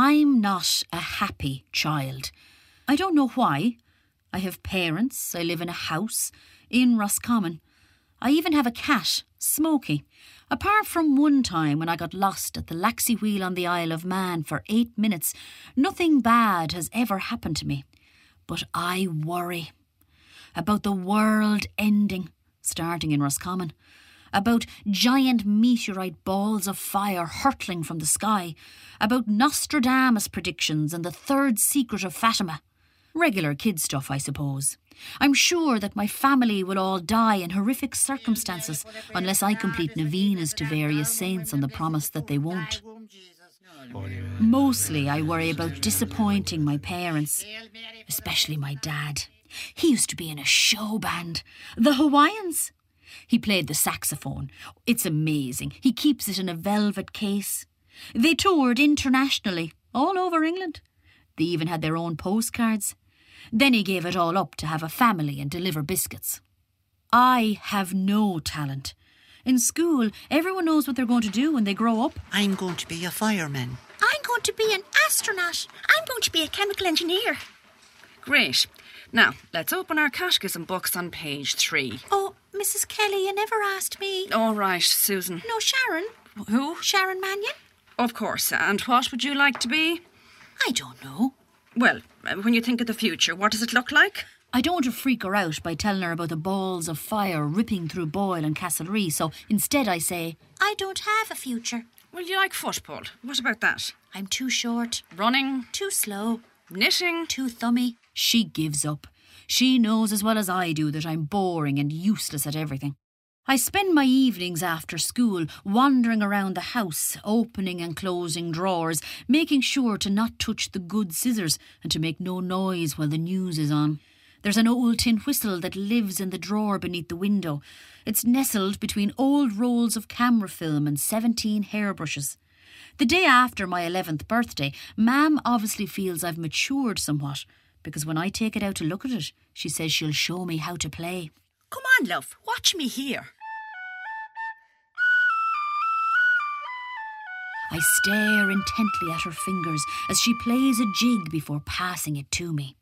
I'm not a happy child. I don't know why. I have parents, I live in a house in Roscommon. I even have a cat, Smokey. Apart from one time when I got lost at the Laxey Wheel on the Isle of Man for eight minutes, nothing bad has ever happened to me. But I worry about the world ending, starting in Roscommon, about giant meteorite balls of fire hurtling from the sky, about Nostradamus predictions and the third secret of Fatima. Regular kid stuff, I suppose. I'm sure that my family will all die in horrific circumstances unless I complete novenas to various saints on the promise that they won't. Mostly, I worry about disappointing my parents, especially my dad. He used to be in a show band, the Hawaiians. He played the saxophone. It's amazing. He keeps it in a velvet case. They toured internationally, all over England. They even had their own postcards. Then he gave it all up to have a family and deliver biscuits. I have no talent. In school, everyone knows what they're going to do when they grow up. I'm going to be a fireman. I'm going to be an astronaut. I'm going to be a chemical engineer. Great. Now, let's open our catechism books on page three. Oh, Mrs. Kelly, you never asked me. All right, Susan. No, Sharon. Who? Sharon Mannion? Of course. And what would you like to be? I don't know. Well, uh, when you think of the future, what does it look like? I don't want to freak her out by telling her about the balls of fire ripping through Boyle and Castlerea, so instead I say, I don't have a future. Well, you like football. What about that? I'm too short, Running, too slow, knitting. too thummy. She gives up. She knows as well as I do that I'm boring and useless at everything. I spend my evenings after school wandering around the house, opening and closing drawers, making sure to not touch the good scissors and to make no noise while the news is on. There's an old tin whistle that lives in the drawer beneath the window. It's nestled between old rolls of camera film and 17 hairbrushes. The day after my 11th birthday, Mam obviously feels I've matured somewhat because when I take it out to look at it, she says she'll show me how to play. Come on, love, watch me here. I stare intently at her fingers as she plays a jig before passing it to me.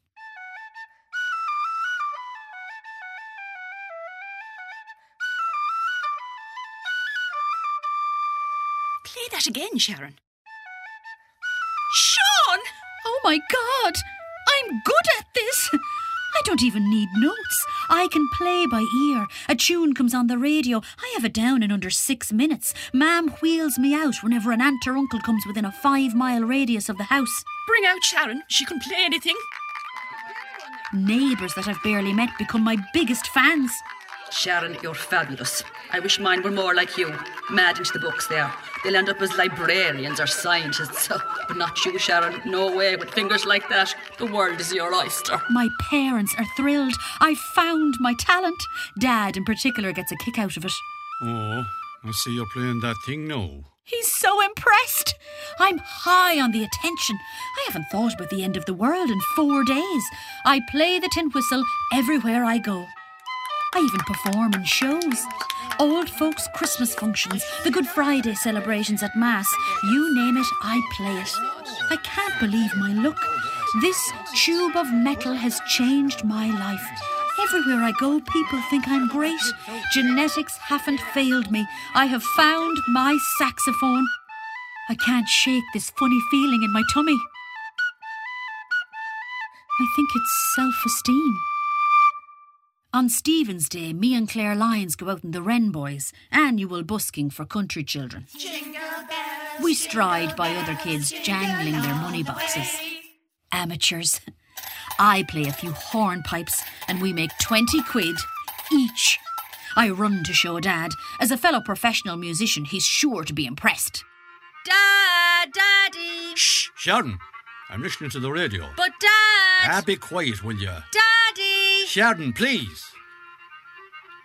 Play that again, Sharon. Sean! Oh my god! I'm good at this! I don't even need notes. I can play by ear. A tune comes on the radio. I have it down in under six minutes. Mam wheels me out whenever an aunt or uncle comes within a five mile radius of the house. Bring out Sharon. She can play anything. Neighbours that I've barely met become my biggest fans. Sharon, you're fabulous. I wish mine were more like you. Mad into the books there. They'll end up as librarians or scientists. But not you, Sharon. No way. With fingers like that, the world is your oyster. My parents are thrilled. I've found my talent. Dad, in particular, gets a kick out of it. Oh, I see you're playing that thing now. He's so impressed. I'm high on the attention. I haven't thought about the end of the world in four days. I play the tin whistle everywhere I go. I even perform in shows. Old folks' Christmas functions, the Good Friday celebrations at Mass, you name it, I play it. I can't believe my luck. This tube of metal has changed my life. Everywhere I go, people think I'm great. Genetics haven't failed me. I have found my saxophone. I can't shake this funny feeling in my tummy. I think it's self esteem. On Stephen's Day, me and Claire Lyons go out in the Wren Boys, annual busking for country children. We stride by other kids jangling their money boxes. Amateurs. I play a few hornpipes and we make 20 quid each. I run to show Dad. As a fellow professional musician, he's sure to be impressed. Dad, Daddy. Shh, Sharon. I'm listening to the radio. But Dad, Ah, be quiet, will you? Daddy. Sharon, please.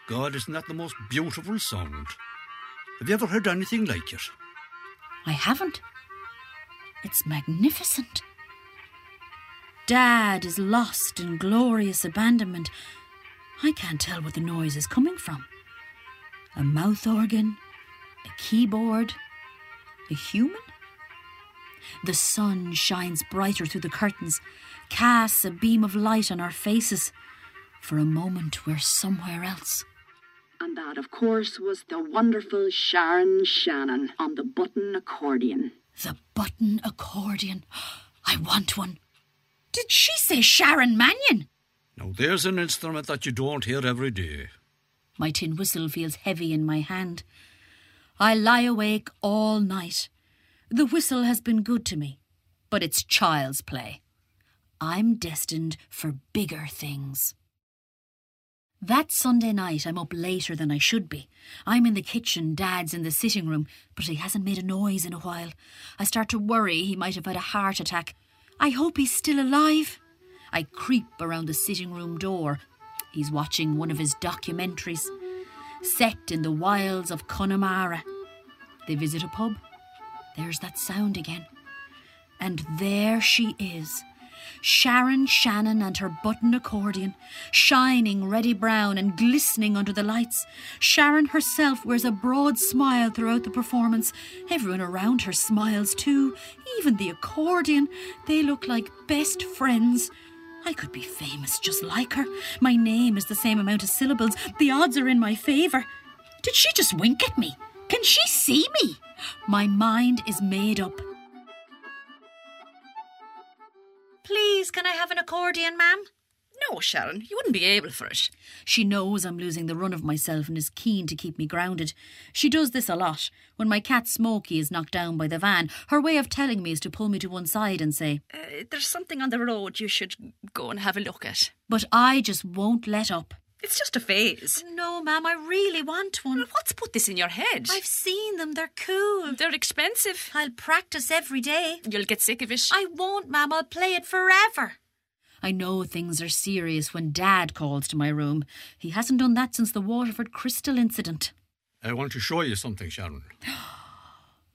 God, isn't that the most beautiful sound? Have you ever heard anything like it? I haven't. It's magnificent. Dad is lost in glorious abandonment. I can't tell what the noise is coming from. A mouth organ, a keyboard, a human? The sun shines brighter through the curtains, casts a beam of light on our faces. For a moment, we're somewhere else. And that, of course, was the wonderful Sharon Shannon on the button accordion. The button accordion. I want one. Did she say Sharon Mannion? Now, there's an instrument that you don't hear every day. My tin whistle feels heavy in my hand. I lie awake all night. The whistle has been good to me, but it's child's play. I'm destined for bigger things. That Sunday night, I'm up later than I should be. I'm in the kitchen, Dad's in the sitting room, but he hasn't made a noise in a while. I start to worry he might have had a heart attack. I hope he's still alive. I creep around the sitting room door. He's watching one of his documentaries, set in the wilds of Connemara. They visit a pub. There's that sound again. And there she is Sharon Shannon and her button accordion, shining reddy brown and glistening under the lights. Sharon herself wears a broad smile throughout the performance. Everyone around her smiles too, even the accordion. They look like best friends. I could be famous just like her. My name is the same amount of syllables. The odds are in my favour. Did she just wink at me? Can she see me? My mind is made up. Please, can I have an accordion, ma'am? No, Sharon, you wouldn't be able for it. She knows I'm losing the run of myself and is keen to keep me grounded. She does this a lot. When my cat Smokey is knocked down by the van, her way of telling me is to pull me to one side and say, Uh, there's something on the road you should go and have a look at. But I just won't let up. It's just a phase. No, ma'am, I really want one. What's put this in your head? I've seen them, they're cool. They're expensive. I'll practice every day. You'll get sick of it. I won't, ma'am, I'll play it forever. I know things are serious when Dad calls to my room. He hasn't done that since the Waterford Crystal incident. I want to show you something, Sharon.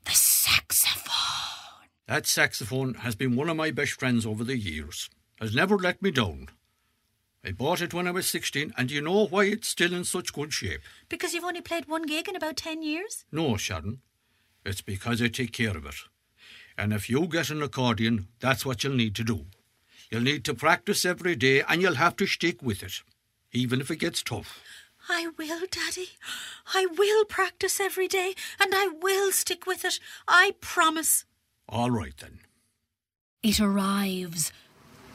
The saxophone. That saxophone has been one of my best friends over the years. Has never let me down. I bought it when I was 16, and you know why it's still in such good shape? Because you've only played one gig in about 10 years? No, Sharon. It's because I take care of it. And if you get an accordion, that's what you'll need to do. You'll need to practice every day, and you'll have to stick with it, even if it gets tough. I will, Daddy. I will practice every day and I will stick with it. I promise. All right then. It arrives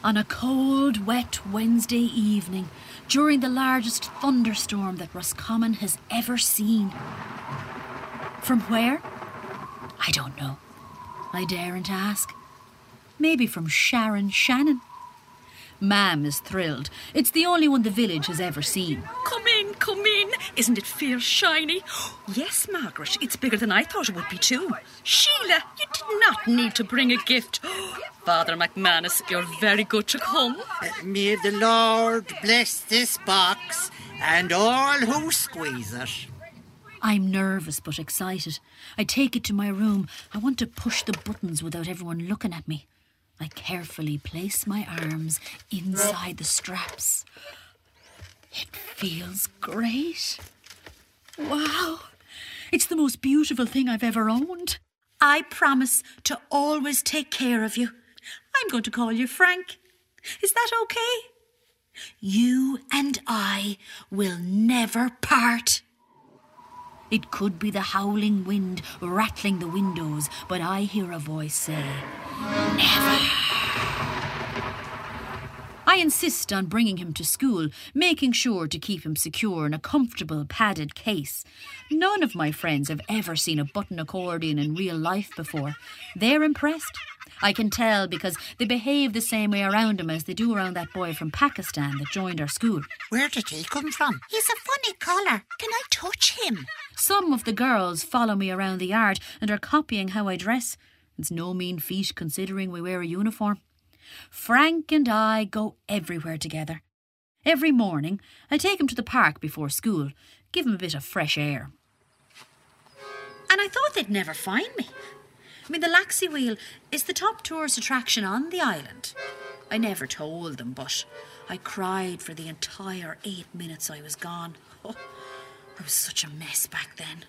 on a cold, wet Wednesday evening during the largest thunderstorm that Roscommon has ever seen. From where? I don't know. I daren't ask. Maybe from Sharon Shannon. Mam is thrilled. It's the only one the village has ever seen. Come in, come in. Isn't it fierce shiny? Yes, Margaret, it's bigger than I thought it would be too. Sheila, you did not need to bring a gift. Father McManus, you're very good to come. May the Lord bless this box and all who squeeze it. I'm nervous but excited. I take it to my room. I want to push the buttons without everyone looking at me. I carefully place my arms inside the straps. It feels great. Wow. It's the most beautiful thing I've ever owned. I promise to always take care of you. I'm going to call you Frank. Is that okay? You and I will never part. It could be the howling wind rattling the windows, but I hear a voice say, Never! I insist on bringing him to school, making sure to keep him secure in a comfortable padded case. None of my friends have ever seen a button accordion in real life before. They're impressed. I can tell because they behave the same way around him as they do around that boy from Pakistan that joined our school. Where did he come from? He's a funny colour. Can I touch him? Some of the girls follow me around the yard and are copying how I dress. It's no mean feat considering we wear a uniform. Frank and I go everywhere together. Every morning, I take him to the park before school, give him a bit of fresh air. And I thought they'd never find me. I mean, the Laxey Wheel is the top tourist attraction on the island. I never told them, but I cried for the entire eight minutes I was gone. Oh, I was such a mess back then.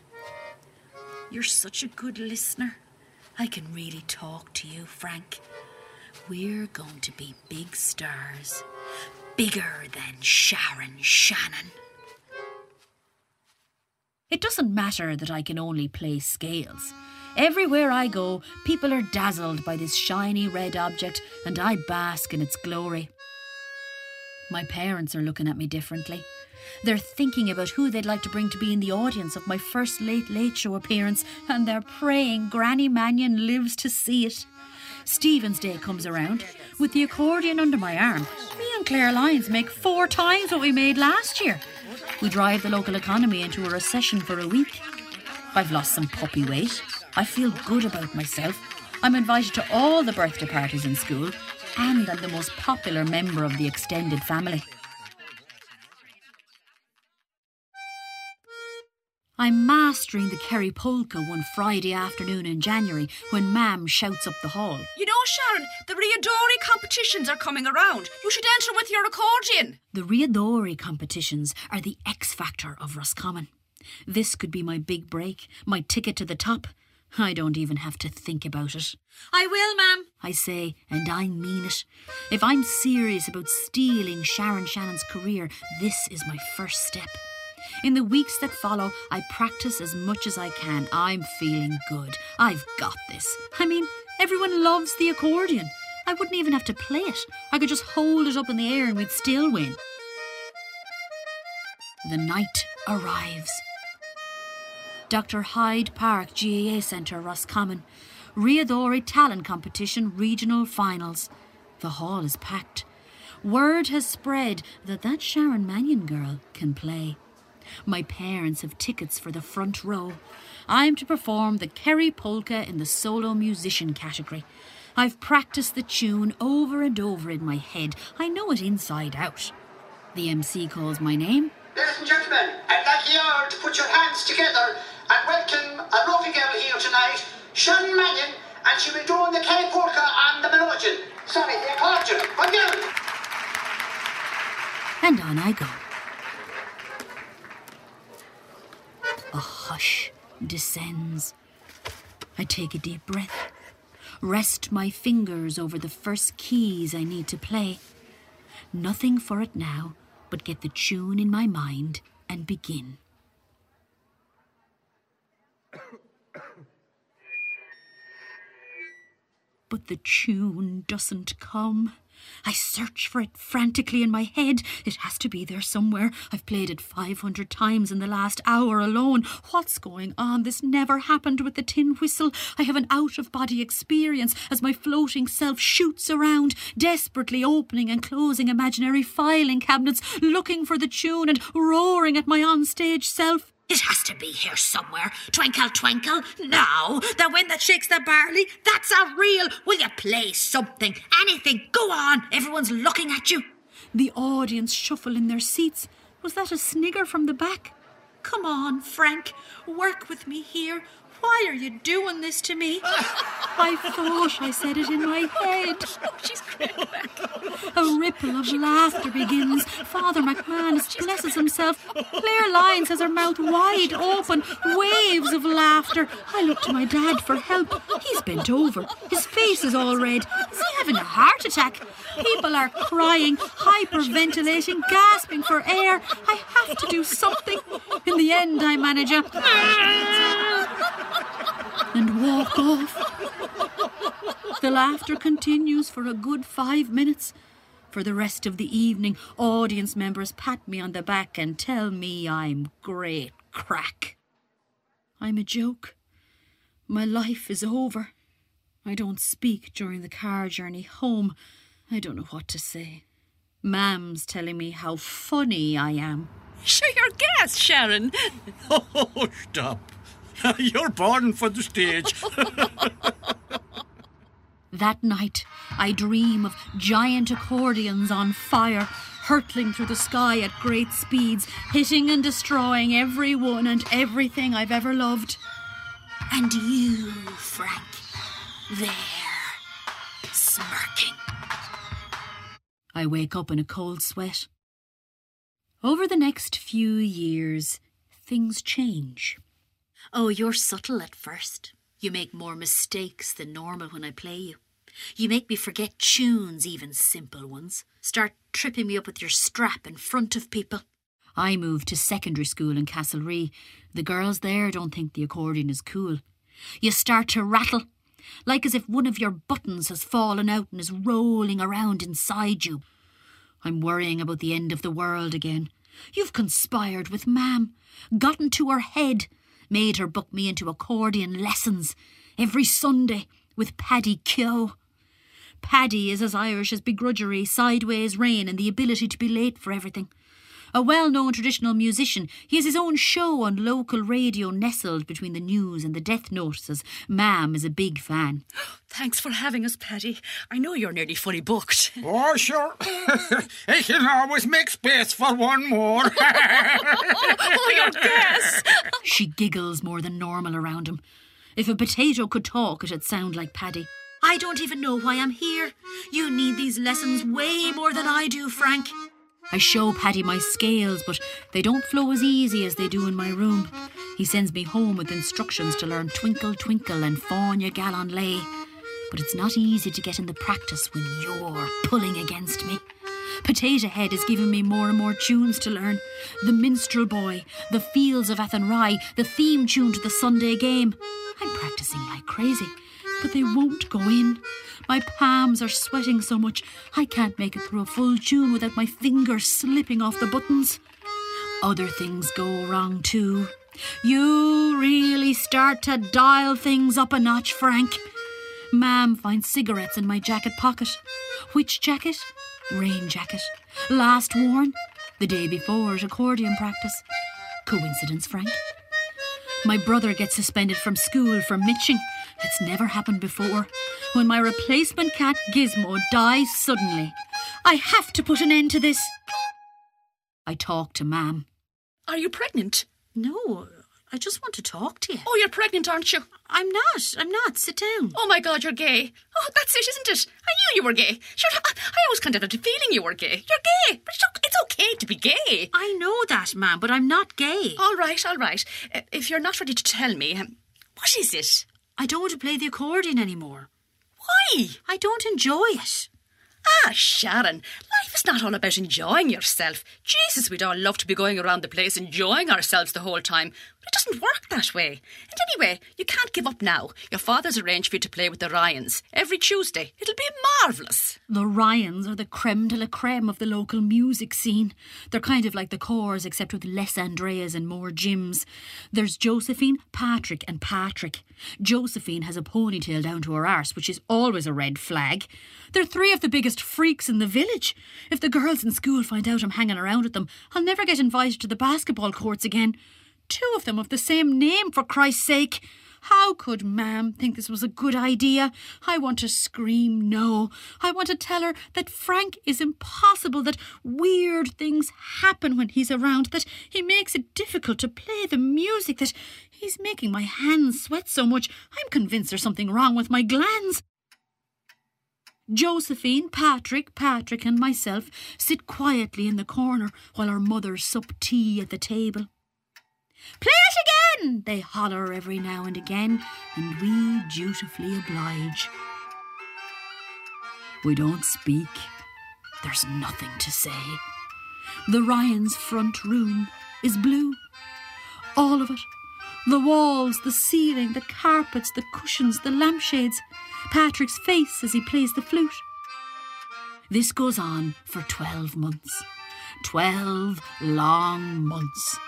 You're such a good listener. I can really talk to you, Frank. We're going to be big stars. Bigger than Sharon Shannon. It doesn't matter that I can only play scales. Everywhere I go, people are dazzled by this shiny red object, and I bask in its glory. My parents are looking at me differently. They're thinking about who they'd like to bring to be in the audience of my first Late Late Show appearance, and they're praying Granny Mannion lives to see it. Stephen's Day comes around. With the accordion under my arm, me and Claire Lyons make four times what we made last year. We drive the local economy into a recession for a week. I've lost some puppy weight. I feel good about myself. I'm invited to all the birthday parties in school, and I'm the most popular member of the extended family. I'm mastering the Kerry polka one Friday afternoon in January when Mam shouts up the hall. You know, Sharon, the Riadori competitions are coming around. You should enter with your accordion. The Riadori competitions are the X factor of Roscommon. This could be my big break, my ticket to the top. I don't even have to think about it. I will, ma'am. I say, and I mean it. If I'm serious about stealing Sharon Shannon's career, this is my first step. In the weeks that follow, I practice as much as I can. I'm feeling good. I've got this. I mean, everyone loves the accordion. I wouldn't even have to play it. I could just hold it up in the air and we'd still win. The night arrives. Dr. Hyde Park GAA Centre, Roscommon. Riadori Talent Competition Regional Finals. The hall is packed. Word has spread that that Sharon Mannion girl can play. My parents have tickets for the front row. I'm to perform the Kerry polka in the solo musician category. I've practiced the tune over and over in my head. I know it inside out. The MC calls my name. Ladies and gentlemen, I'd like you all to put your hands together and welcome a lovely girl here tonight, Shannon Mannion, and she'll be doing the Kerry polka and the melodeon. Sorry, the accordion. Girl. And on I go. A hush descends. I take a deep breath, rest my fingers over the first keys I need to play. Nothing for it now but get the tune in my mind and begin. But the tune doesn't come. I search for it frantically in my head. It has to be there somewhere. I've played it 500 times in the last hour alone. What's going on? This never happened with the tin whistle. I have an out of body experience as my floating self shoots around, desperately opening and closing imaginary filing cabinets, looking for the tune and roaring at my onstage self. It has to be here somewhere. Twinkle, twinkle. Now, the wind that shakes the barley, that's a reel. Will you play something? Anything? Go on. Everyone's looking at you. The audience shuffle in their seats. Was that a snigger from the back? Come on, Frank. Work with me here. Why are you doing this to me? I thought I said it in my head. She's great. A ripple of laughter begins. Father McManus blesses himself. Claire Lyons has her mouth wide open. Waves of laughter. I look to my dad for help. He's bent over. His face is all red. Is he having a heart attack? People are crying, hyperventilating, gasping for air. I have to do something. In the end, I manage a and walk off. The laughter continues for a good five minutes. For the rest of the evening, audience members pat me on the back and tell me I'm great crack. I'm a joke. My life is over. I don't speak during the car journey home. I don't know what to say. Mam's telling me how funny I am. Sure, you're gas, Sharon. Oh, stop. You're born for the stage. That night, I dream of giant accordions on fire, hurtling through the sky at great speeds, hitting and destroying everyone and everything I've ever loved. And you, Frank, there, smirking. I wake up in a cold sweat. Over the next few years, things change. Oh, you're subtle at first. You make more mistakes than normal when I play you. You make me forget tunes, even simple ones. Start tripping me up with your strap in front of people. I moved to secondary school in Castlerea. The girls there don't think the accordion is cool. You start to rattle, like as if one of your buttons has fallen out and is rolling around inside you. I'm worrying about the end of the world again. You've conspired with Mam, gotten to her head, made her book me into accordion lessons every Sunday with Paddy Keogh. Paddy is as Irish as begrudgery, sideways rain, and the ability to be late for everything. A well known traditional musician, he has his own show on local radio nestled between the news and the death notices. as Mam is a big fan. Thanks for having us, Paddy. I know you're nearly fully booked. Oh, sure. I can always make space for one more. oh, your guess! She giggles more than normal around him. If a potato could talk, it'd sound like Paddy. I don't even know why I'm here. You need these lessons way more than I do, Frank. I show Paddy my scales, but they don't flow as easy as they do in my room. He sends me home with instructions to learn Twinkle Twinkle and Fáinne Geal an Lae. But it's not easy to get in the practice when you're pulling against me. Potato Head is giving me more and more tunes to learn. The Minstrel Boy, The Fields of Athenry, the theme tune to the Sunday game. I'm practicing like crazy, but they won't go in. My palms are sweating so much I can't make it through a full tune without my fingers slipping off the buttons. Other things go wrong too. You really start to dial things up a notch, Frank. Mam finds cigarettes in my jacket pocket. Which jacket? Rain jacket. Last worn? The day before at accordion practice. Coincidence, Frank? My brother gets suspended from school for mitching. It's never happened before. When my replacement cat Gizmo dies suddenly, I have to put an end to this. I talk to Mam. Are you pregnant? No, I just want to talk to you. Oh, you're pregnant, aren't you? I'm not. I'm not. Sit down. Oh my god, you're gay. Oh, that's it, isn't it? I knew you were gay. Sure, I, always kind of had a feeling you were gay. You're gay, but it's, okay to be gay. I know that, ma'am, but I'm not gay. All right, all right. Uh, If you're not ready to tell me, what is it? I don't want to play the accordion anymore. Why? I don't enjoy it. Ah, Sharon, life is not all about enjoying yourself. Jesus, we'd all love to be going around the place enjoying ourselves the whole time. It doesn't work that way. And anyway, you can't give up now. Your father's arranged for you to play with the Ryans every Tuesday. It'll be marvellous. The Ryans are the creme de la creme of the local music scene. They're kind of like the Corrs, except with less Andreas and more Jims. There's Josephine, Patrick, and Patrick. Josephine has a ponytail down to her arse, which is always a red flag. They're three of the biggest freaks in the village. If the girls in school find out I'm hanging around with them, I'll never get invited to the basketball courts again. Two of them of the same name, for Christ's sake. How could Mam think this was a good idea? I want to scream no. I want to tell her that Frank is impossible, that weird things happen when he's around, that he makes it difficult to play the music, that he's making my hands sweat so much I'm convinced there's something wrong with my glands. Josephine, Patrick, Patrick, and myself sit quietly in the corner while our mothers sup tea at the table. Play it again! They holler every now and again, and we dutifully oblige. We don't speak. There's nothing to say. The Ryan's front room is blue. All of it. The walls, the ceiling, the carpets, the cushions, the lampshades. Patrick's face as he plays the flute. This goes on for 12 months. 12 long months.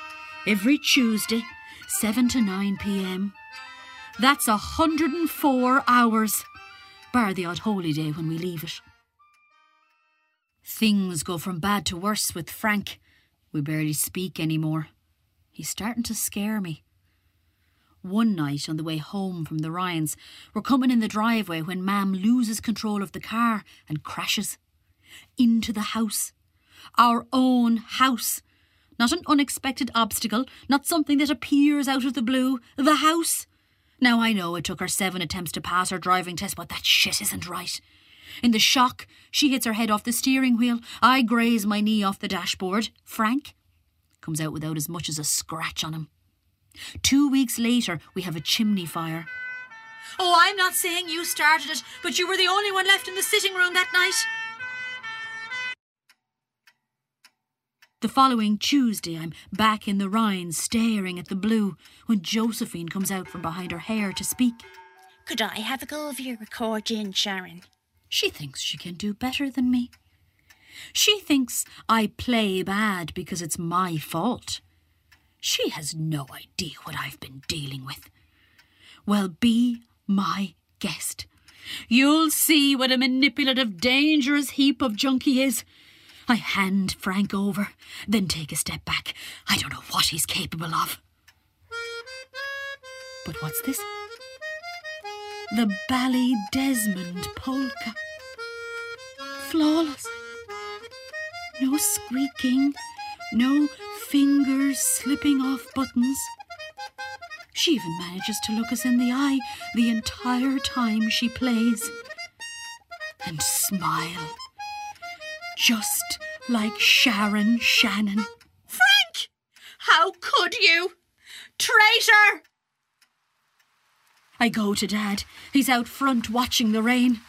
Every Tuesday, 7 to 9 pm. That's 104 hours, bar the odd holy day when we leave it. Things go from bad to worse with Frank. We barely speak anymore. He's starting to scare me. One night on the way home from the Ryans, we're coming in the driveway when Mam loses control of the car and crashes into the house. Our own house. Not an unexpected obstacle, not something that appears out of the blue. The house. Now I know it took her seven attempts to pass her driving test, but that shit isn't right. In the shock, she hits her head off the steering wheel. I graze my knee off the dashboard. Frank comes out without as much as a scratch on him. Two weeks later, we have a chimney fire. Oh, I'm not saying you started it, but you were the only one left in the sitting room that night. The following Tuesday, I'm back in the Ryans staring at the blue when Josephine comes out from behind her hair to speak. Could I have a go of your accordion, Sharon? She thinks she can do better than me. She thinks I play bad because it's my fault. She has no idea what I've been dealing with. Well, be my guest. You'll see what a manipulative, dangerous heap of junk he is. I hand Frank over, then take a step back. I don't know what he's capable of. But what's this? The Bally Desmond polka. Flawless. No squeaking, no fingers slipping off buttons. She even manages to look us in the eye the entire time she plays. And smile. Just like Sharon Shannon. Frank! How could you? Traitor! I go to Dad. He's out front watching the rain.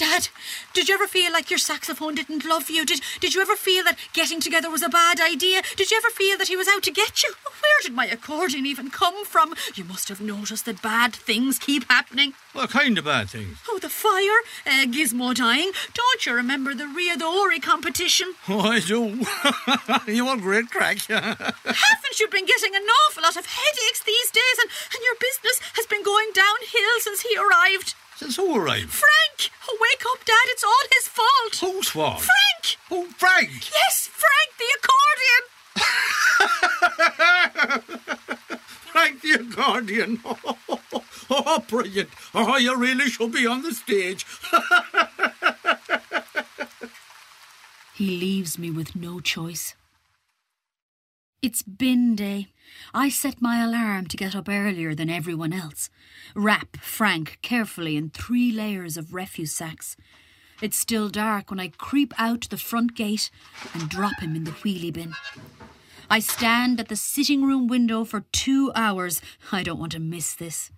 Dad, did you ever feel like your saxophone didn't love you? Did, did you ever feel that getting together was a bad idea? Did you ever feel that he was out to get you? Where did my accordion even come from? You must have noticed that bad things keep happening. What kind of bad things? Oh, the fire, uh, Gizmo dying. Don't you remember the Ria the Ori competition? Oh, I do. you want great crack. Haven't you been getting an awful lot of headaches these days and, and your business has been going downhill since he arrived? Since who arrived? Frank! Oh, wake up, Dad. It's all his fault. Whose fault? Frank! Oh, Frank! Yes, Frank, the accordion. Frank the accordion. Oh, brilliant. Oh, you really should be on the stage. He leaves me with no choice. It's bin day. I set my alarm to get up earlier than everyone else. Wrap Frank carefully in three layers of refuse sacks. It's still dark when I creep out the front gate and drop him in the wheelie bin. I stand at the sitting room window for two hours. I don't want to miss this.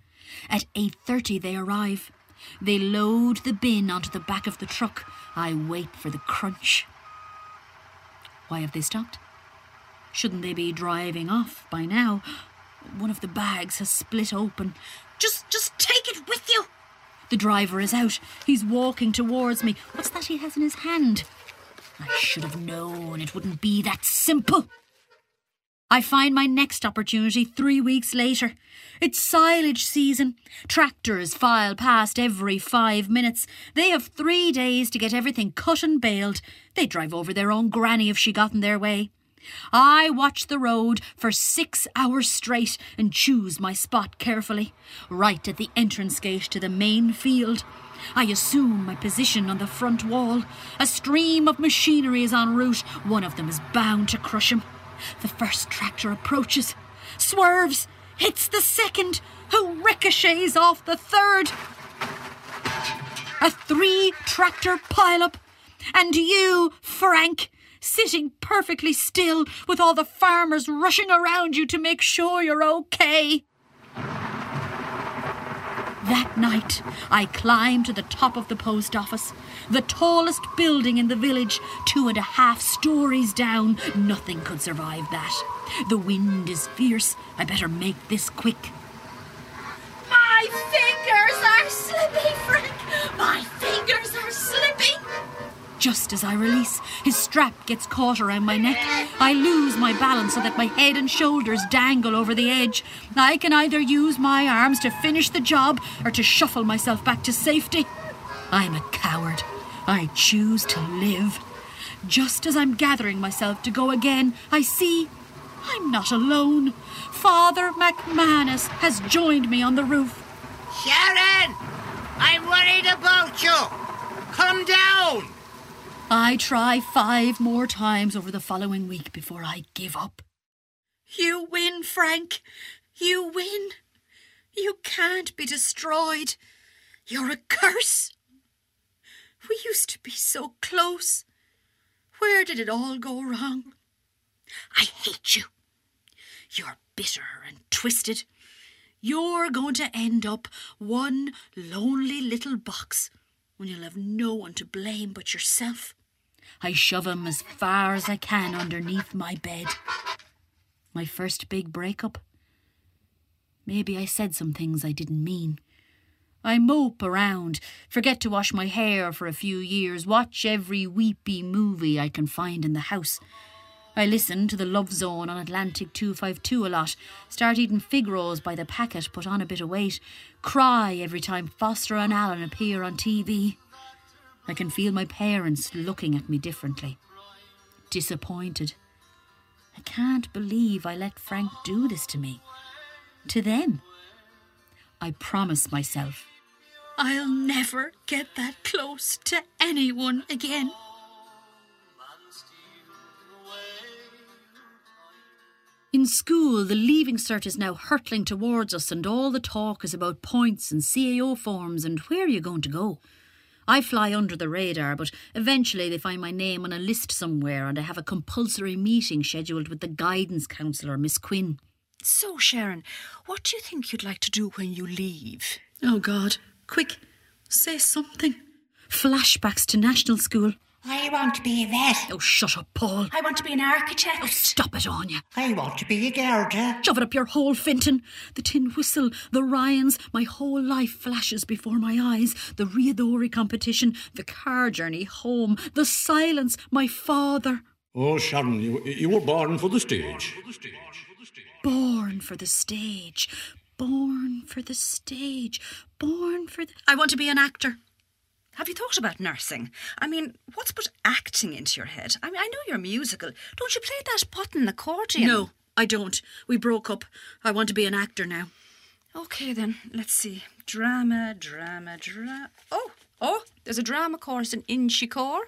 At 8:30 they arrive. They load the bin onto the back of the truck. I wait for the crunch. Why have they stopped? Shouldn't they be driving off by now? One of the bags has split open. Just, just take it with you. The driver is out. He's walking towards me. What's that he has in his hand? I should have known it wouldn't be that simple. I find my next opportunity three weeks later. It's silage season. Tractors file past every five minutes. They have three days to get everything cut and baled. They'd drive over their own granny if she got in their way. I watch the road for six hours straight and choose my spot carefully, right at the entrance gate to the main field. I assume my position on the front wall. A stream of machinery is en route. One of them is bound to crush him. The first tractor approaches, swerves, hits the second, who ricochets off the third. A three tractor pileup. And you, Frank, sitting perfectly still with all the farmers rushing around you to make sure you're okay. That night, I climbed to the top of the post office, the tallest building in the village, two and a half stories down. Nothing could survive that. The wind is fierce. I better make this quick. My fingers are slipping, Frank. My fingers are slipping. Just as I release, his strap gets caught around my neck. I lose my balance so that my head and shoulders dangle over the edge. I can either use my arms to finish the job or to shuffle myself back to safety. I'm a coward. I choose to live. Just as I'm gathering myself to go again, I see I'm not alone. Father McManus has joined me on the roof. Sharon! I'm worried about you. Come down. I try five more times over the following week before I give up. You win, Frank. You win. You can't be destroyed. You're a curse. We used to be so close. Where did it all go wrong? I hate you. You're bitter and twisted. You're going to end up one lonely little box when you'll have no one to blame but yourself. I shove him as far as I can underneath my bed. My first big breakup. Maybe I said some things I didn't mean. I mope around, forget to wash my hair for a few years, watch every weepy movie I can find in the house. I listen to the Love Zone on Atlantic 252 a lot, start eating fig rolls by the packet, put on a bit of weight, cry every time Foster and Allen appear on TV. I can feel my parents looking at me differently. Disappointed. I can't believe I let Frank do this to me. To them. I promise myself. I'll never get that close to anyone again. In school, the leaving cert is now hurtling towards us, and all the talk is about points and CAO forms and where you're going to go. I fly under the radar, but eventually they find my name on a list somewhere, and I have a compulsory meeting scheduled with the guidance counsellor, Miss Quinn. So, Sharon, what do you think you'd like to do when you leave? Oh, God. Quick, say something. Flashbacks to national school. I want to be a vet. Oh, shut up, Paul. I want to be an architect. Oh, stop it, Anya. I want to be a gardener. Shove it up your hole, Finton. The tin whistle, the Ryans, my whole life flashes before my eyes. The Riadori competition, the car journey home, the silence, my father. Oh, Sharon, you, you were born for the stage. Born for the stage. Born for the stage. Born for the. I want to be an actor. Have you thought about nursing? I mean, what's put acting into your head? I mean, I know you're musical. Don't you play that button accordion? No, I don't. We broke up. I want to be an actor now. Okay, then. Let's see. Drama, drama, drama. Oh, oh, there's a drama course in Inchicore.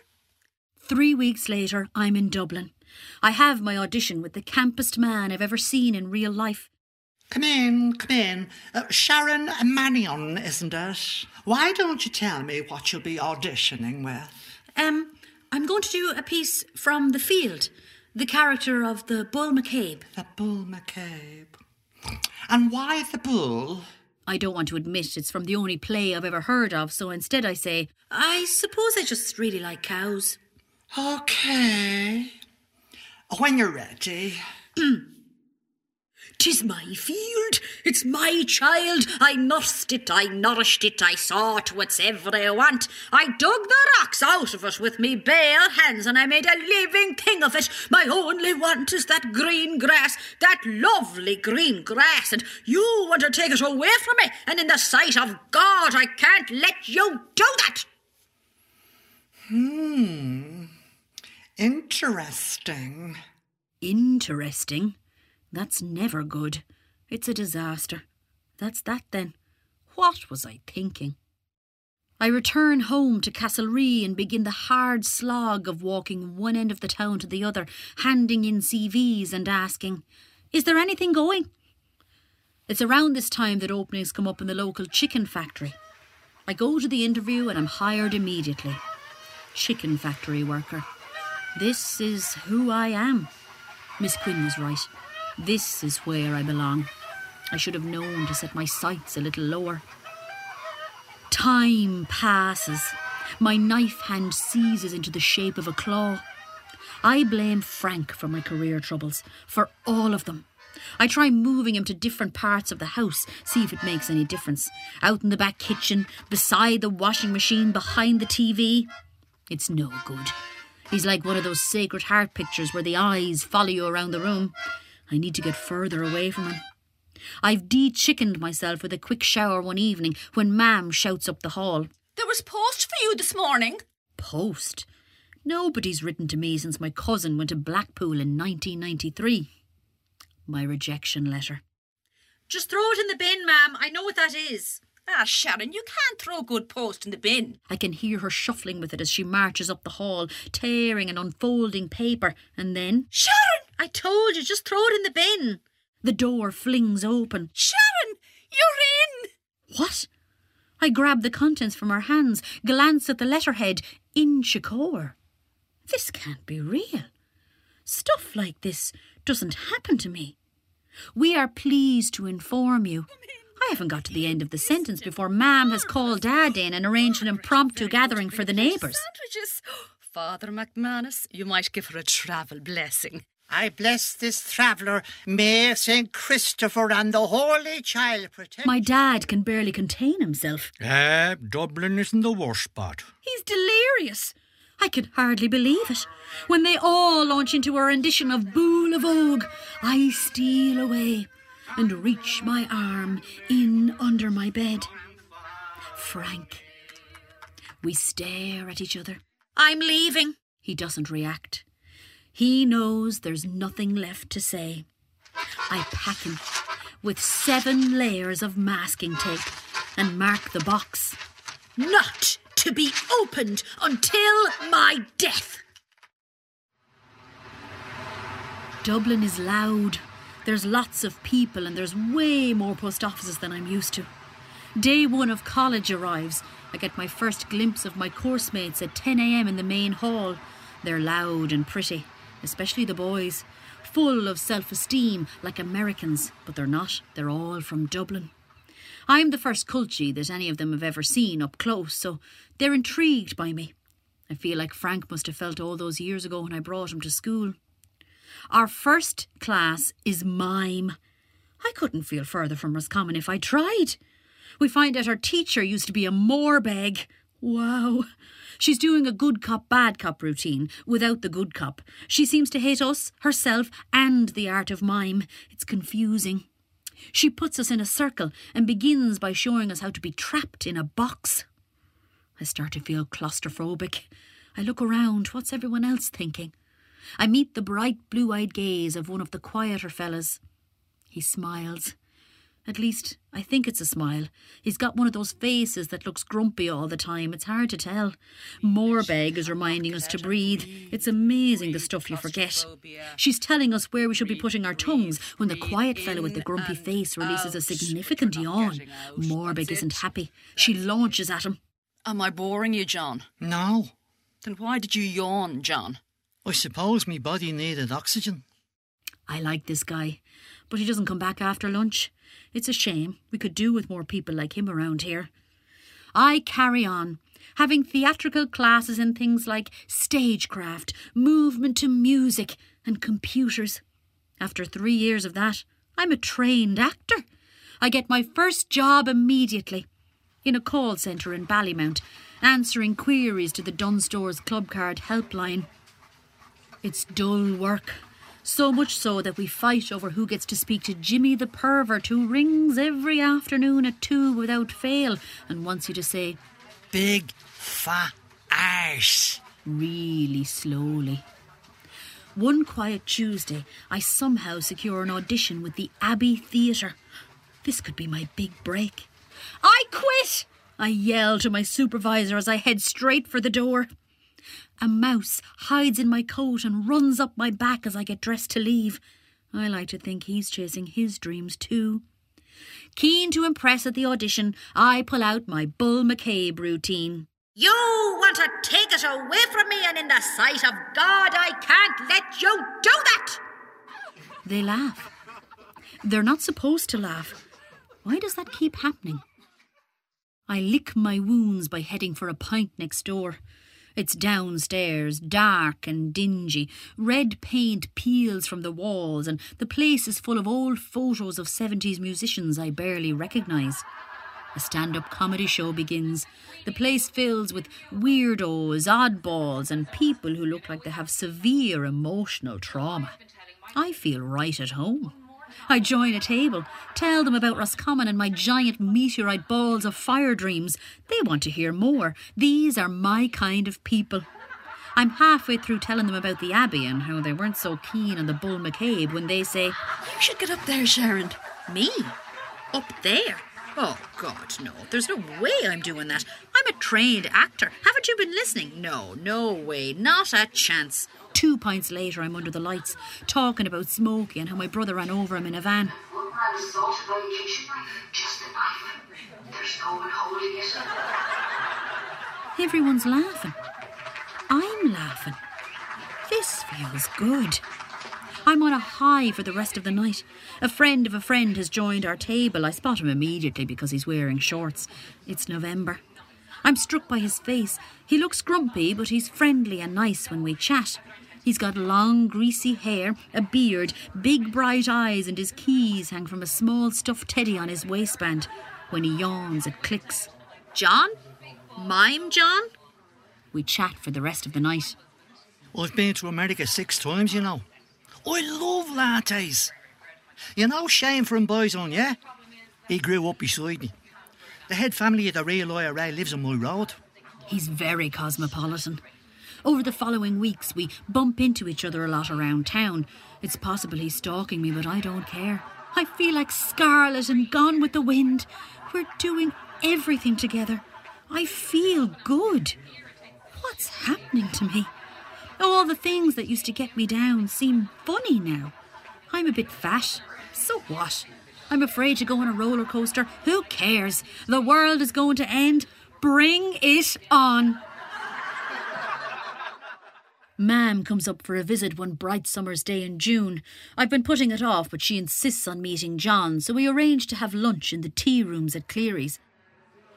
Three weeks later, I'm in Dublin. I have my audition with the campest man I've ever seen in real life. Come in, come in. Uh, Sharon Mannion, isn't it? Why don't you tell me what you'll be auditioning with? Um, I'm going to do a piece from The Field, the character of the Bull McCabe. The Bull McCabe. And why the bull? I don't want to admit it's from the only play I've ever heard of, so instead I say, I suppose I just really like cows. Okay. When you're ready. Tis my field, it's my child. I nursed it, I nourished it, I saw to its every want. I dug the rocks out of it with me bare hands, and I made a living thing of it. My only want is that green grass, that lovely green grass, and you want to take it away from me, and in the sight of God, I can't let you do that. Hmm. Interesting. Interesting. That's never good. It's a disaster. That's that then. What was I thinking? I return home to Castlerea and begin the hard slog of walking one end of the town to the other, handing in CVs and asking, Is there anything going? It's around this time that openings come up in the local chicken factory. I go to the interview and I'm hired immediately. Chicken factory worker. This is who I am. Miss Quinn was right. This is where I belong. I should have known to set my sights a little lower. Time passes. My knife hand seizes into the shape of a claw. I blame Frank for my career troubles, for all of them. I try moving him to different parts of the house, see if it makes any difference. Out in the back kitchen, beside the washing machine, behind the TV. It's no good. He's like one of those Sacred Heart pictures where the eyes follow you around the room. I need to get further away from him. I've de-chickened myself with a quick shower one evening when Mam shouts up the hall. There was post for you this morning. Post? Nobody's written to me since my cousin went to Blackpool in 1993. My rejection letter. Just throw it in the bin, ma'am. I know what that is. Ah, Sharon, you can't throw good post in the bin. I can hear her shuffling with it as she marches up the hall, tearing and unfolding paper, and then. Sharon! I told you, just throw it in the bin. The door flings open. Sharon! You're in! What? I grab the contents from her hands, glance at the letterhead, Inchicore. This can't be real. Stuff like this doesn't happen to me. We are pleased to inform you. I haven't got to the end of the sentence before Mam has called Dad in and arranged an impromptu gathering for the neighbours. Father McManus, you might give her a travel blessing. I bless this traveller. May St. Christopher and the Holy Child protect. My dad can barely contain himself. Eh, Dublin isn't the worst part. He's delirious. I can hardly believe it. When they all launch into a rendition of Boolavogue, I steal away and reach my arm in under my bed. Frank. We stare at each other. I'm leaving. He doesn't react. He knows there's nothing left to say. I pack him with seven layers of masking tape and mark the box. Not to be opened until my death. Dublin is loud. There's lots of people and there's way more post offices than I'm used to. Day one of college arrives. I get my first glimpse of my course mates at 10am in the main hall. They're loud and pretty, especially the boys. Full of self esteem, like Americans, but they're not. They're all from Dublin. I'm the first culture that any of them have ever seen up close, so they're intrigued by me. I feel like Frank must have felt all those years ago when I brought him to school. Our first class is mime. I couldn't feel further from Roscommon if I tried. We find out our teacher used to be a moorbeg. Wow. She's doing a good cop, bad cop routine without the good cop. She seems to hate us, herself, and the art of mime. It's confusing. She puts us in a circle and begins by showing us how to be trapped in a box. I start to feel claustrophobic. I look around. What's everyone else thinking? I meet the bright blue eyed gaze of one of the quieter fellas. He smiles. At least, I think it's a smile. He's got one of those faces that looks grumpy all the time. It's hard to tell. Moorbeg is reminding us to breathe. It's amazing the stuff you forget. She's telling us where we should be putting our tongues when the quiet fellow with the grumpy face releases a significant yawn. Moorbeg isn't happy. She launches at him. Am I boring you, John? No. Then why did you yawn, John? I suppose me body needed oxygen. I like this guy, but he doesn't come back after lunch. It's a shame. We could do with more people like him around here. I carry on, having theatrical classes in things like stagecraft, movement to music, and computers. After three years of that, I'm a trained actor. I get my first job immediately in a call centre in Ballymount, answering queries to the Dunnes Stores Club Card helpline. It's dull work. So much so that we fight over who gets to speak to Jimmy the pervert who rings every afternoon at two without fail and wants you to say, Big fat arse. really slowly. One quiet Tuesday, I somehow secure an audition with the Abbey Theatre. This could be my big break. I quit! I yell to my supervisor as I head straight for the door. A mouse hides in my coat and runs up my back as I get dressed to leave. I like to think he's chasing his dreams too. Keen to impress at the audition, I pull out my Bull McCabe routine. You want to take it away from me, and in the sight of God, I can't let you do that. They laugh. They're not supposed to laugh. Why does that keep happening? I lick my wounds by heading for a pint next door. It's downstairs, dark and dingy. Red paint peels from the walls, and the place is full of old photos of 70s musicians I barely recognise. A stand up comedy show begins. The place fills with weirdos, oddballs, and people who look like they have severe emotional trauma. I feel right at home. I join a table, tell them about Roscommon and my giant meteorite balls of fire dreams. They want to hear more. These are my kind of people. I'm halfway through telling them about the Abbey and how they weren't so keen on the Bull McCabe when they say, You should get up there, Sharon. Me? Up there? Oh, God, no. There's no way I'm doing that. I'm a trained actor. Haven't you been listening? No, no way. Not a chance. Two pints later, I'm under the lights, talking about Smokey and how my brother ran over him in a van. One just a knife. There's no one it. Everyone's laughing. I'm laughing. This feels good. I'm on a high for the rest of the night. A friend of a friend has joined our table. I spot him immediately because he's wearing shorts. It's November. I'm struck by his face. He looks grumpy, but he's friendly and nice when we chat. He's got long, greasy hair, a beard, big, bright eyes, and his keys hang from a small stuffed teddy on his waistband. When he yawns, it clicks. John? Mime John? We chat for the rest of the night. I've been to America six times, you know. I love lattes. You know Shane from Boyzone, yeah? He grew up beside me. The head family of the real IRA lives on my road. He's very cosmopolitan. Over the following weeks, we bump into each other a lot around town. It's possible he's stalking me, but I don't care. I feel like Scarlett and Gone with the Wind. We're doing everything together. I feel good. What's happening to me? All the things that used to get me down seem funny now. I'm a bit fat. So what? I'm afraid to go on a roller coaster. Who cares? The world is going to end. Bring it on. Mam comes up for a visit one bright summer's day in June. I've been putting it off, but she insists on meeting John, so we arrange to have lunch in the tea rooms at Clerys.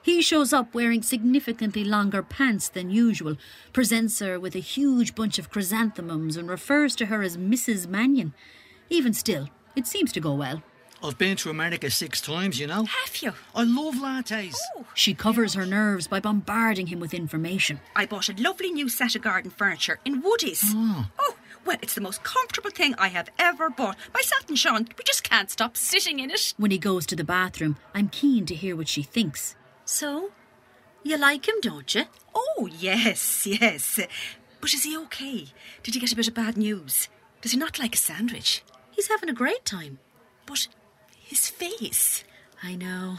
He shows up wearing significantly longer pants than usual, presents her with a huge bunch of chrysanthemums, and refers to her as Mrs. Mannion. Even still, it seems to go well. I've been to America six times, you know. Have you? I love lattes. She covers her nerves by bombarding him with information. I bought a lovely new set of garden furniture in Woody's. Ah. Oh, well, it's the most comfortable thing I have ever bought. Myself and Sean, we just can't stop sitting in it. When he goes to the bathroom, I'm keen to hear what she thinks. So, you like him, don't you? Oh, yes, yes. But is he okay? Did he get a bit of bad news? Does he not like a sandwich? He's having a great time. But his face. I know.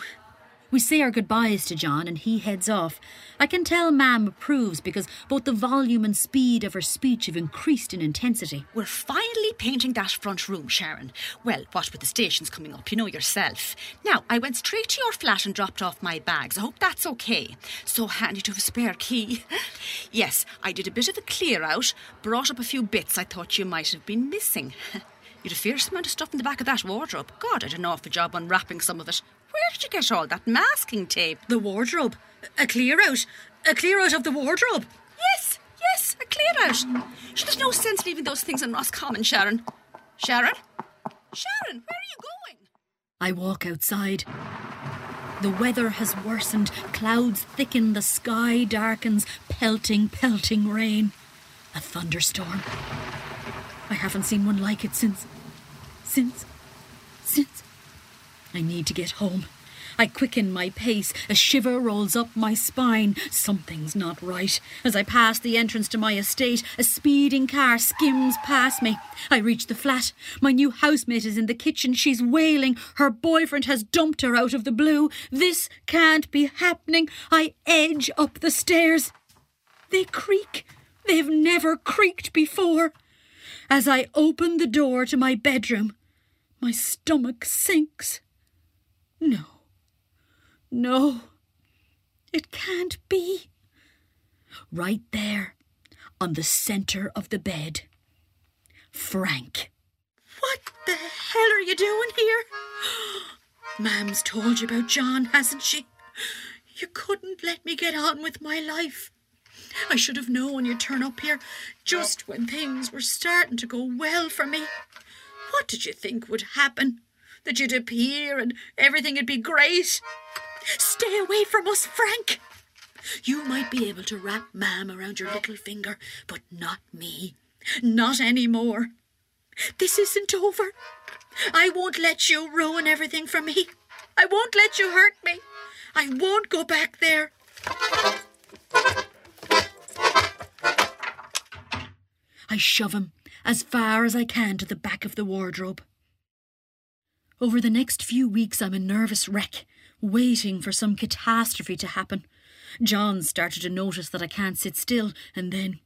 We say our goodbyes to John and he heads off. I can tell Mam approves because both the volume and speed of her speech have increased in intensity. We're finally painting that front room, Sharon. Well, what with the stations coming up, you know yourself. Now, I went straight to your flat and dropped off my bags. I hope that's okay. So handy to have a spare key. yes, I did a bit of a clear out, brought up a few bits I thought you might have been missing. You'd a fierce amount of stuff in the back of that wardrobe. God, I did an awful job unwrapping some of it. Where did you get all that masking tape? The wardrobe. A clear out. A clear out of the wardrobe. Yes, yes, a clear out. Sure, there's no sense leaving those things in Roscommon, Sharon. Sharon? Sharon, where are you going? I walk outside. The weather has worsened. Clouds thicken, the sky darkens, pelting, pelting rain. A thunderstorm. I haven't seen one like it since. Since. since. I need to get home. I quicken my pace. A shiver rolls up my spine. Something's not right. As I pass the entrance to my estate, a speeding car skims past me. I reach the flat. My new housemate is in the kitchen. She's wailing. Her boyfriend has dumped her out of the blue. This can't be happening. I edge up the stairs. They creak. They've never creaked before. As I open the door to my bedroom, my stomach sinks. No. No. It can't be. Right there, on the centre of the bed. Frank. What the hell are you doing here? Mam's told you about John, hasn't she? You couldn't let me get on with my life. I should have known you'd turn up here just when things were starting to go well for me. What did you think would happen? That you'd appear and everything'd be great? Stay away from us, Frank. You might be able to wrap Mam around your little finger, but not me. Not any more. This isn't over. I won't let you ruin everything for me. I won't let you hurt me. I won't go back there. I shove him as far as I can to the back of the wardrobe. Over the next few weeks, I'm a nervous wreck, waiting for some catastrophe to happen. John started to notice that I can't sit still, and then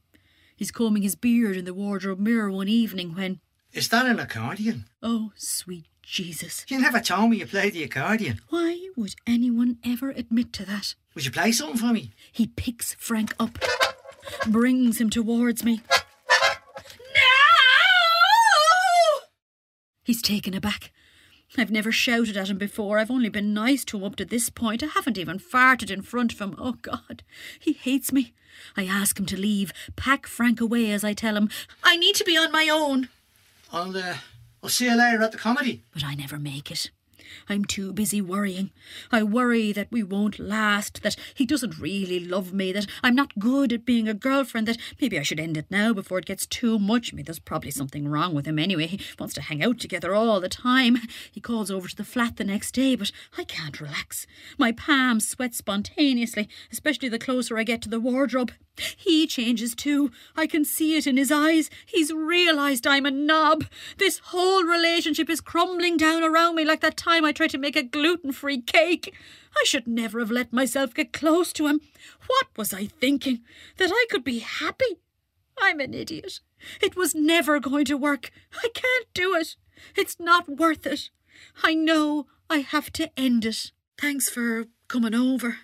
he's combing his beard in the wardrobe mirror one evening when. Is that an accordion? Oh, sweet Jesus. You never told me you played the accordion. Why would anyone ever admit to that? Would you play something for me? He picks Frank up, brings him towards me. He's taken aback. I've never shouted at him before. I've only been nice to him up to this point. I haven't even farted in front of him. Oh, God. He hates me. I ask him to leave, pack Frank away as I tell him, I need to be on my own. I'll, uh, I'll see you later at the comedy. But I never make it. I'm too busy worrying. I worry that we won't last, that he doesn't really love me, that I'm not good at being a girlfriend, that maybe I should end it now before it gets too much. I mean, there's probably something wrong with him anyway. He wants to hang out together all the time. He calls over to the flat the next day, but I can't relax. My palms sweat spontaneously, especially the closer I get to the wardrobe. He changes too. I can see it in his eyes. He's realised I'm a knob. This whole relationship is crumbling down around me like that time I tried to make a gluten free cake. I should never have let myself get close to him. What was I thinking? That I could be happy? I'm an idiot. It was never going to work. I can't do it. It's not worth it. I know I have to end it. Thanks for coming over.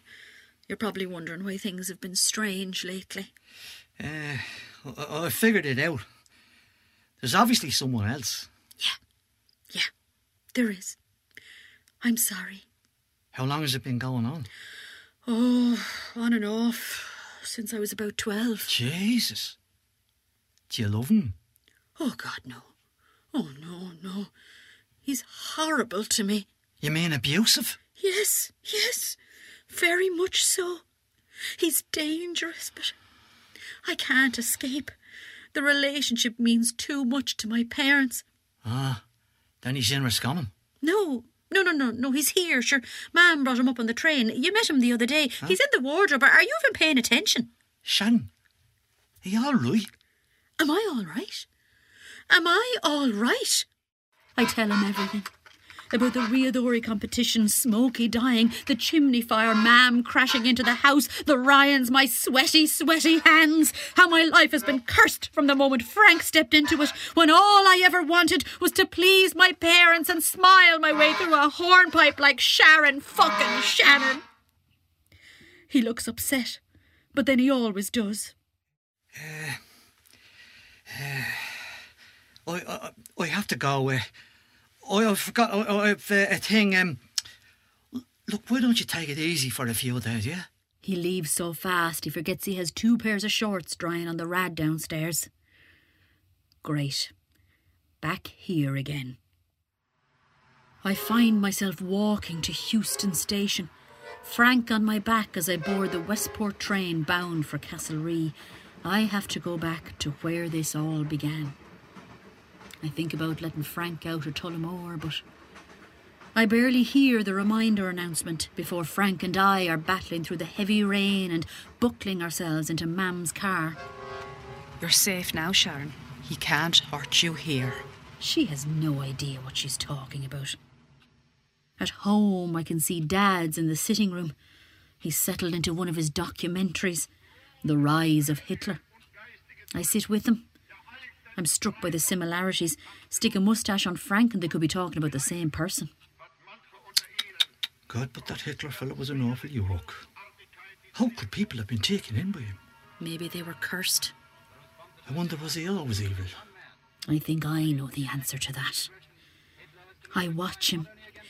You're probably wondering why things have been strange lately. Uh, I, I figured it out. There's obviously someone else. Yeah, yeah, there is. I'm sorry. How long has it been going on? Oh, on and off since I was about 12. Jesus. Do you love him? Oh, God, no. Oh, no, no. He's horrible to me. You mean abusive? Yes, yes, very much so. He's dangerous, but I can't escape. The relationship means too much to my parents. Ah, then he's in Roscommon. No, no, no, no, no, he's here, sure. Mam brought him up on the train. You met him the other day. He's in the wardrobe. Are you even paying attention? Shannon, are you all right? Am I all right? Am I all right? I tell him everything. About the Riadori competition, Smokey dying, the chimney fire, Mam crashing into the house, the Ryans, my sweaty, sweaty hands, how my life has been cursed from the moment Frank stepped into it, when all I ever wanted was to please my parents and smile my way through a hornpipe like Sharon fucking Shannon. He looks upset, but then he always does. I, I, I have to go. Uh, I, I forgot. I, I've uh, a thing. Um, look, why don't you take it easy for a few days, yeah? He leaves so fast he forgets he has two pairs of shorts drying on the rad downstairs. Great. Back here again. I find myself walking to Heuston Station, Frank on my back as I board the Westport train bound for Castlerea. I have to go back to where this all began. I think about letting Frank out of Tullamore, but I barely hear the reminder announcement before Frank and I are battling through the heavy rain and buckling ourselves into Mam's car. You're safe now, Sharon. He can't hurt you here. She has no idea what she's talking about. At home, I can see Dad's in the sitting room. He's settled into one of his documentaries, The Rise of Hitler. I sit with him. I'm struck by the similarities. Stick a moustache on Frank and they could be talking about the same person. God, but that Hitler fellow was an awful yoke. How could people have been taken in by him? Maybe they were cursed. I wonder, was he always evil? I think I know the answer to that. I watch him,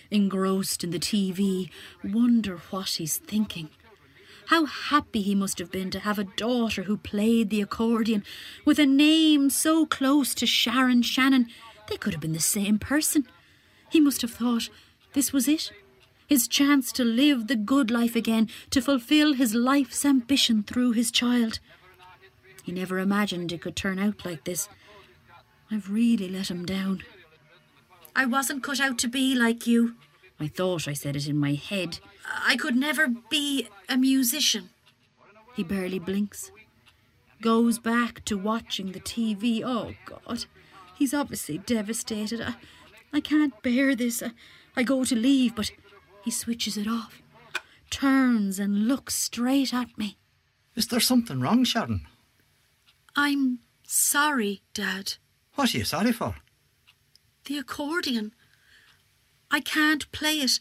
engrossed in the TV, wonder what he's thinking. How happy he must have been to have a daughter who played the accordion, with a name so close to Sharon Shannon. They could have been the same person. He must have thought this was it. His chance to live the good life again, to fulfill his life's ambition through his child. He never imagined it could turn out like this. I've really let him down. I wasn't cut out to be like you. I thought I said it in my head. I could never be a musician. He barely blinks. Goes back to watching the TV. Oh, God. He's obviously devastated. I, I can't bear this. I, I go to leave, but he switches it off. Turns and looks straight at me. Is there something wrong, Sharon? I'm sorry, Dad. What are you sorry for? The accordion. I can't play it.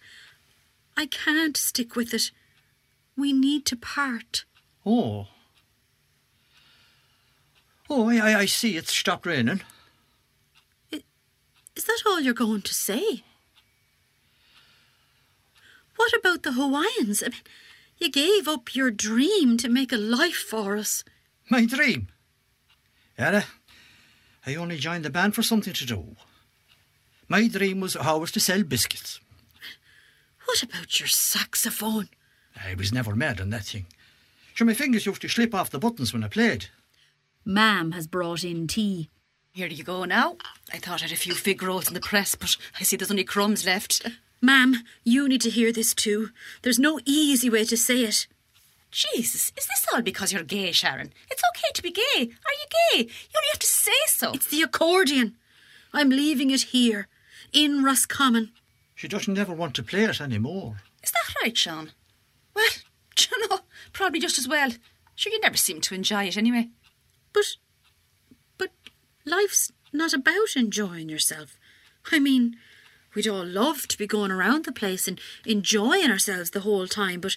I can't stick with it. We need to part. Oh. Oh, I, I, I see. It's stopped raining. Is that all you're going to say? What about the Hawaiians? I mean, you gave up your dream to make a life for us. My dream? Era, I only joined the band for something to do. My dream was always to sell biscuits. What about your saxophone? I was never mad on that thing. Sure, my fingers used to slip off the buttons when I played. Mam has brought in tea. Here you go now. I thought I had a few fig rolls in the press, but I see there's only crumbs left. Ma'am, you need to hear this too. There's no easy way to say it. Jesus, is this all because you're gay, Sharon? It's okay to be gay. Are you gay? You only have to say so. It's the accordion. I'm leaving it here, in Roscommon. She doesn't ever want to play it anymore. Is that right, Sean? Well, do you know, probably just as well. Sure, you never seem to enjoy it anyway. But, but life's not about enjoying yourself. I mean, we'd all love to be going around the place and enjoying ourselves the whole time, but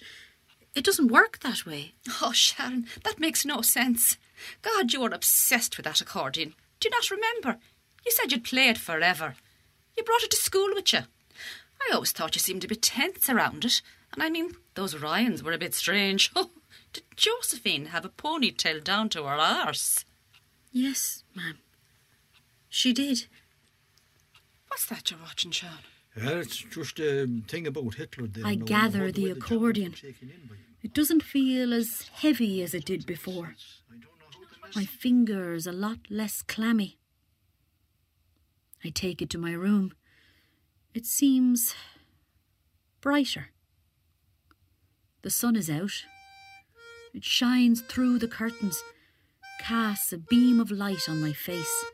it doesn't work that way. Oh, Sharon, that makes no sense. God, you are obsessed with that accordion. Do you not remember? You said you'd play it forever. You brought it to school with you. I always thought you seemed a bit tense around it. And I mean, those Ryans were a bit strange. Oh, did Josephine have a ponytail down to her arse? Yes, ma'am. She did. What's that you're watching, Sean? Yeah, it's just a thing about Hitler there. I now, gather and how the accordion. were taken in by him. It doesn't feel as heavy as it did before. My fingers a lot less clammy. I take it to my room. It seems brighter. The sun is out. It shines through the curtains, casts a beam of light on my face.